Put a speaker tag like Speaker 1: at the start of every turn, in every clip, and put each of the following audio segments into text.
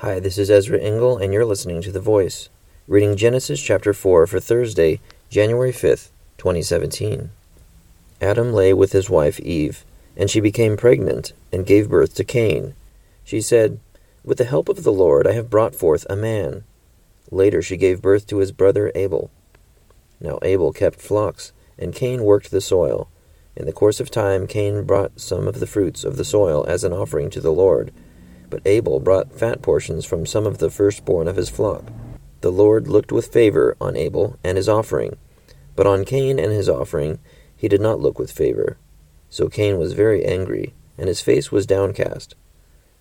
Speaker 1: Hi, this is Ezra Engel, and you're listening to The Voice, reading Genesis chapter 4 for Thursday, January 5th, 2017. Adam lay with his wife Eve, and she became pregnant and gave birth to Cain. She said, With the help of the Lord I have brought forth a man. Later she gave birth to his brother Abel. Now Abel kept flocks, and Cain worked the soil. In the course of time, Cain brought some of the fruits of the soil as an offering to the Lord. But Abel brought fat portions from some of the firstborn of his flock. The Lord looked with favor on Abel and his offering, but on Cain and his offering he did not look with favor. So Cain was very angry, and his face was downcast.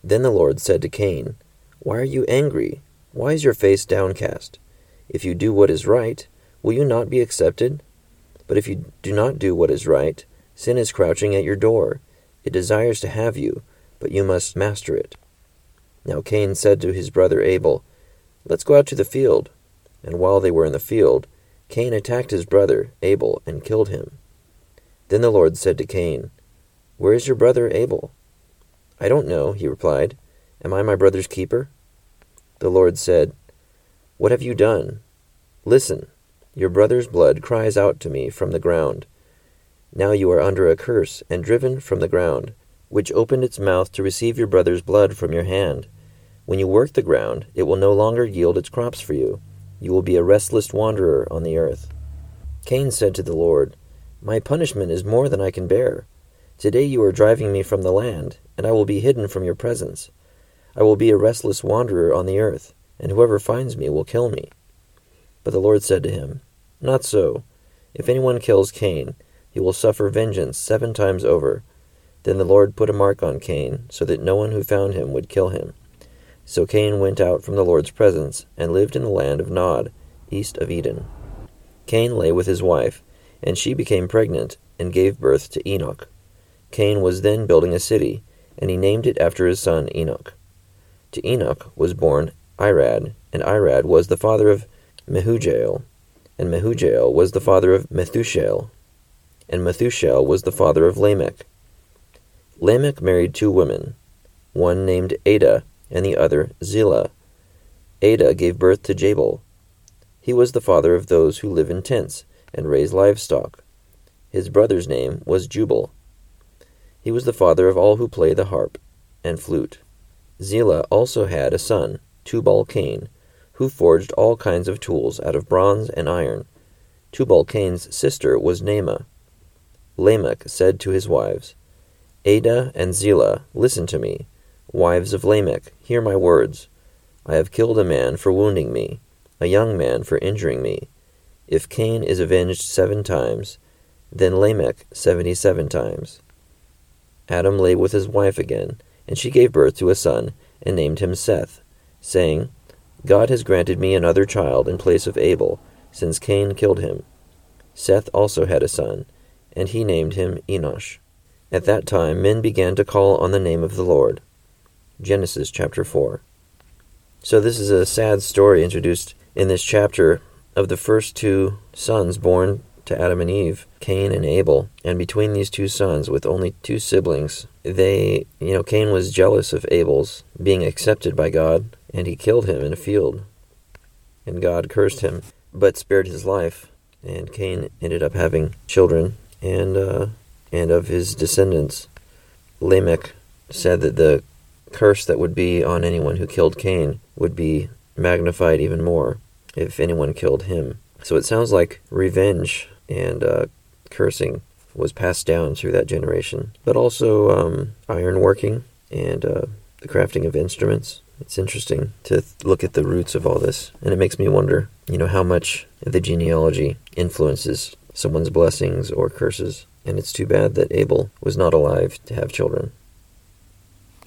Speaker 1: Then the Lord said to Cain, Why are you angry? Why is your face downcast? If you do what is right, will you not be accepted? But if you do not do what is right, sin is crouching at your door. It desires to have you, but you must master it. Now Cain said to his brother Abel, Let's go out to the field. And while they were in the field, Cain attacked his brother Abel and killed him. Then the Lord said to Cain, Where is your brother Abel? I don't know, he replied. Am I my brother's keeper? The Lord said, What have you done? Listen, your brother's blood cries out to me from the ground. Now you are under a curse and driven from the ground, which opened its mouth to receive your brother's blood from your hand. When you work the ground, it will no longer yield its crops for you. You will be a restless wanderer on the earth. Cain said to the Lord, My punishment is more than I can bear. Today you are driving me from the land, and I will be hidden from your presence. I will be a restless wanderer on the earth, and whoever finds me will kill me. But the Lord said to him, Not so. If anyone kills Cain, he will suffer vengeance seven times over. Then the Lord put a mark on Cain, so that no one who found him would kill him. So Cain went out from the Lord's presence, and lived in the land of Nod, east of Eden. Cain lay with his wife, and she became pregnant, and gave birth to Enoch. Cain was then building a city, and he named it after his son Enoch. To Enoch was born Irad, and Irad was the father of Mehujael, and Mehujael was the father of Methushael, and Methushael was the father of Lamech. Lamech married two women, one named Adah, and the other Zillah. Adah gave birth to Jabal. He was the father of those who live in tents and raise livestock. His brother's name was Jubal. He was the father of all who play the harp and flute. Zillah also had a son, Tubal Cain, who forged all kinds of tools out of bronze and iron. Tubal Cain's sister was Naamah. Lamech said to his wives, Adah and Zillah, listen to me. Wives of Lamech, hear my words. I have killed a man for wounding me, a young man for injuring me. If Cain is avenged seven times, then Lamech seventy seven times. Adam lay with his wife again, and she gave birth to a son, and named him Seth, saying, God has granted me another child in place of Abel, since Cain killed him. Seth also had a son, and he named him Enosh. At that time men began to call on the name of the Lord. Genesis chapter 4. So, this is a sad story introduced in this chapter of the first two sons born to Adam and Eve, Cain and Abel. And between these two sons, with only two siblings, they, you know, Cain was jealous of Abel's being accepted by God, and he killed him in a field. And God cursed him, but spared his life. And Cain ended up having children, and uh, and of his descendants, Lamech said that the curse that would be on anyone who killed Cain would be magnified even more if anyone killed him. So it sounds like revenge and uh, cursing was passed down through that generation, but also um, ironworking and uh, the crafting of instruments. It's interesting to look at the roots of all this, and it makes me wonder, you know, how much the genealogy influences someone's blessings or curses. And it's too bad that Abel was not alive to have children.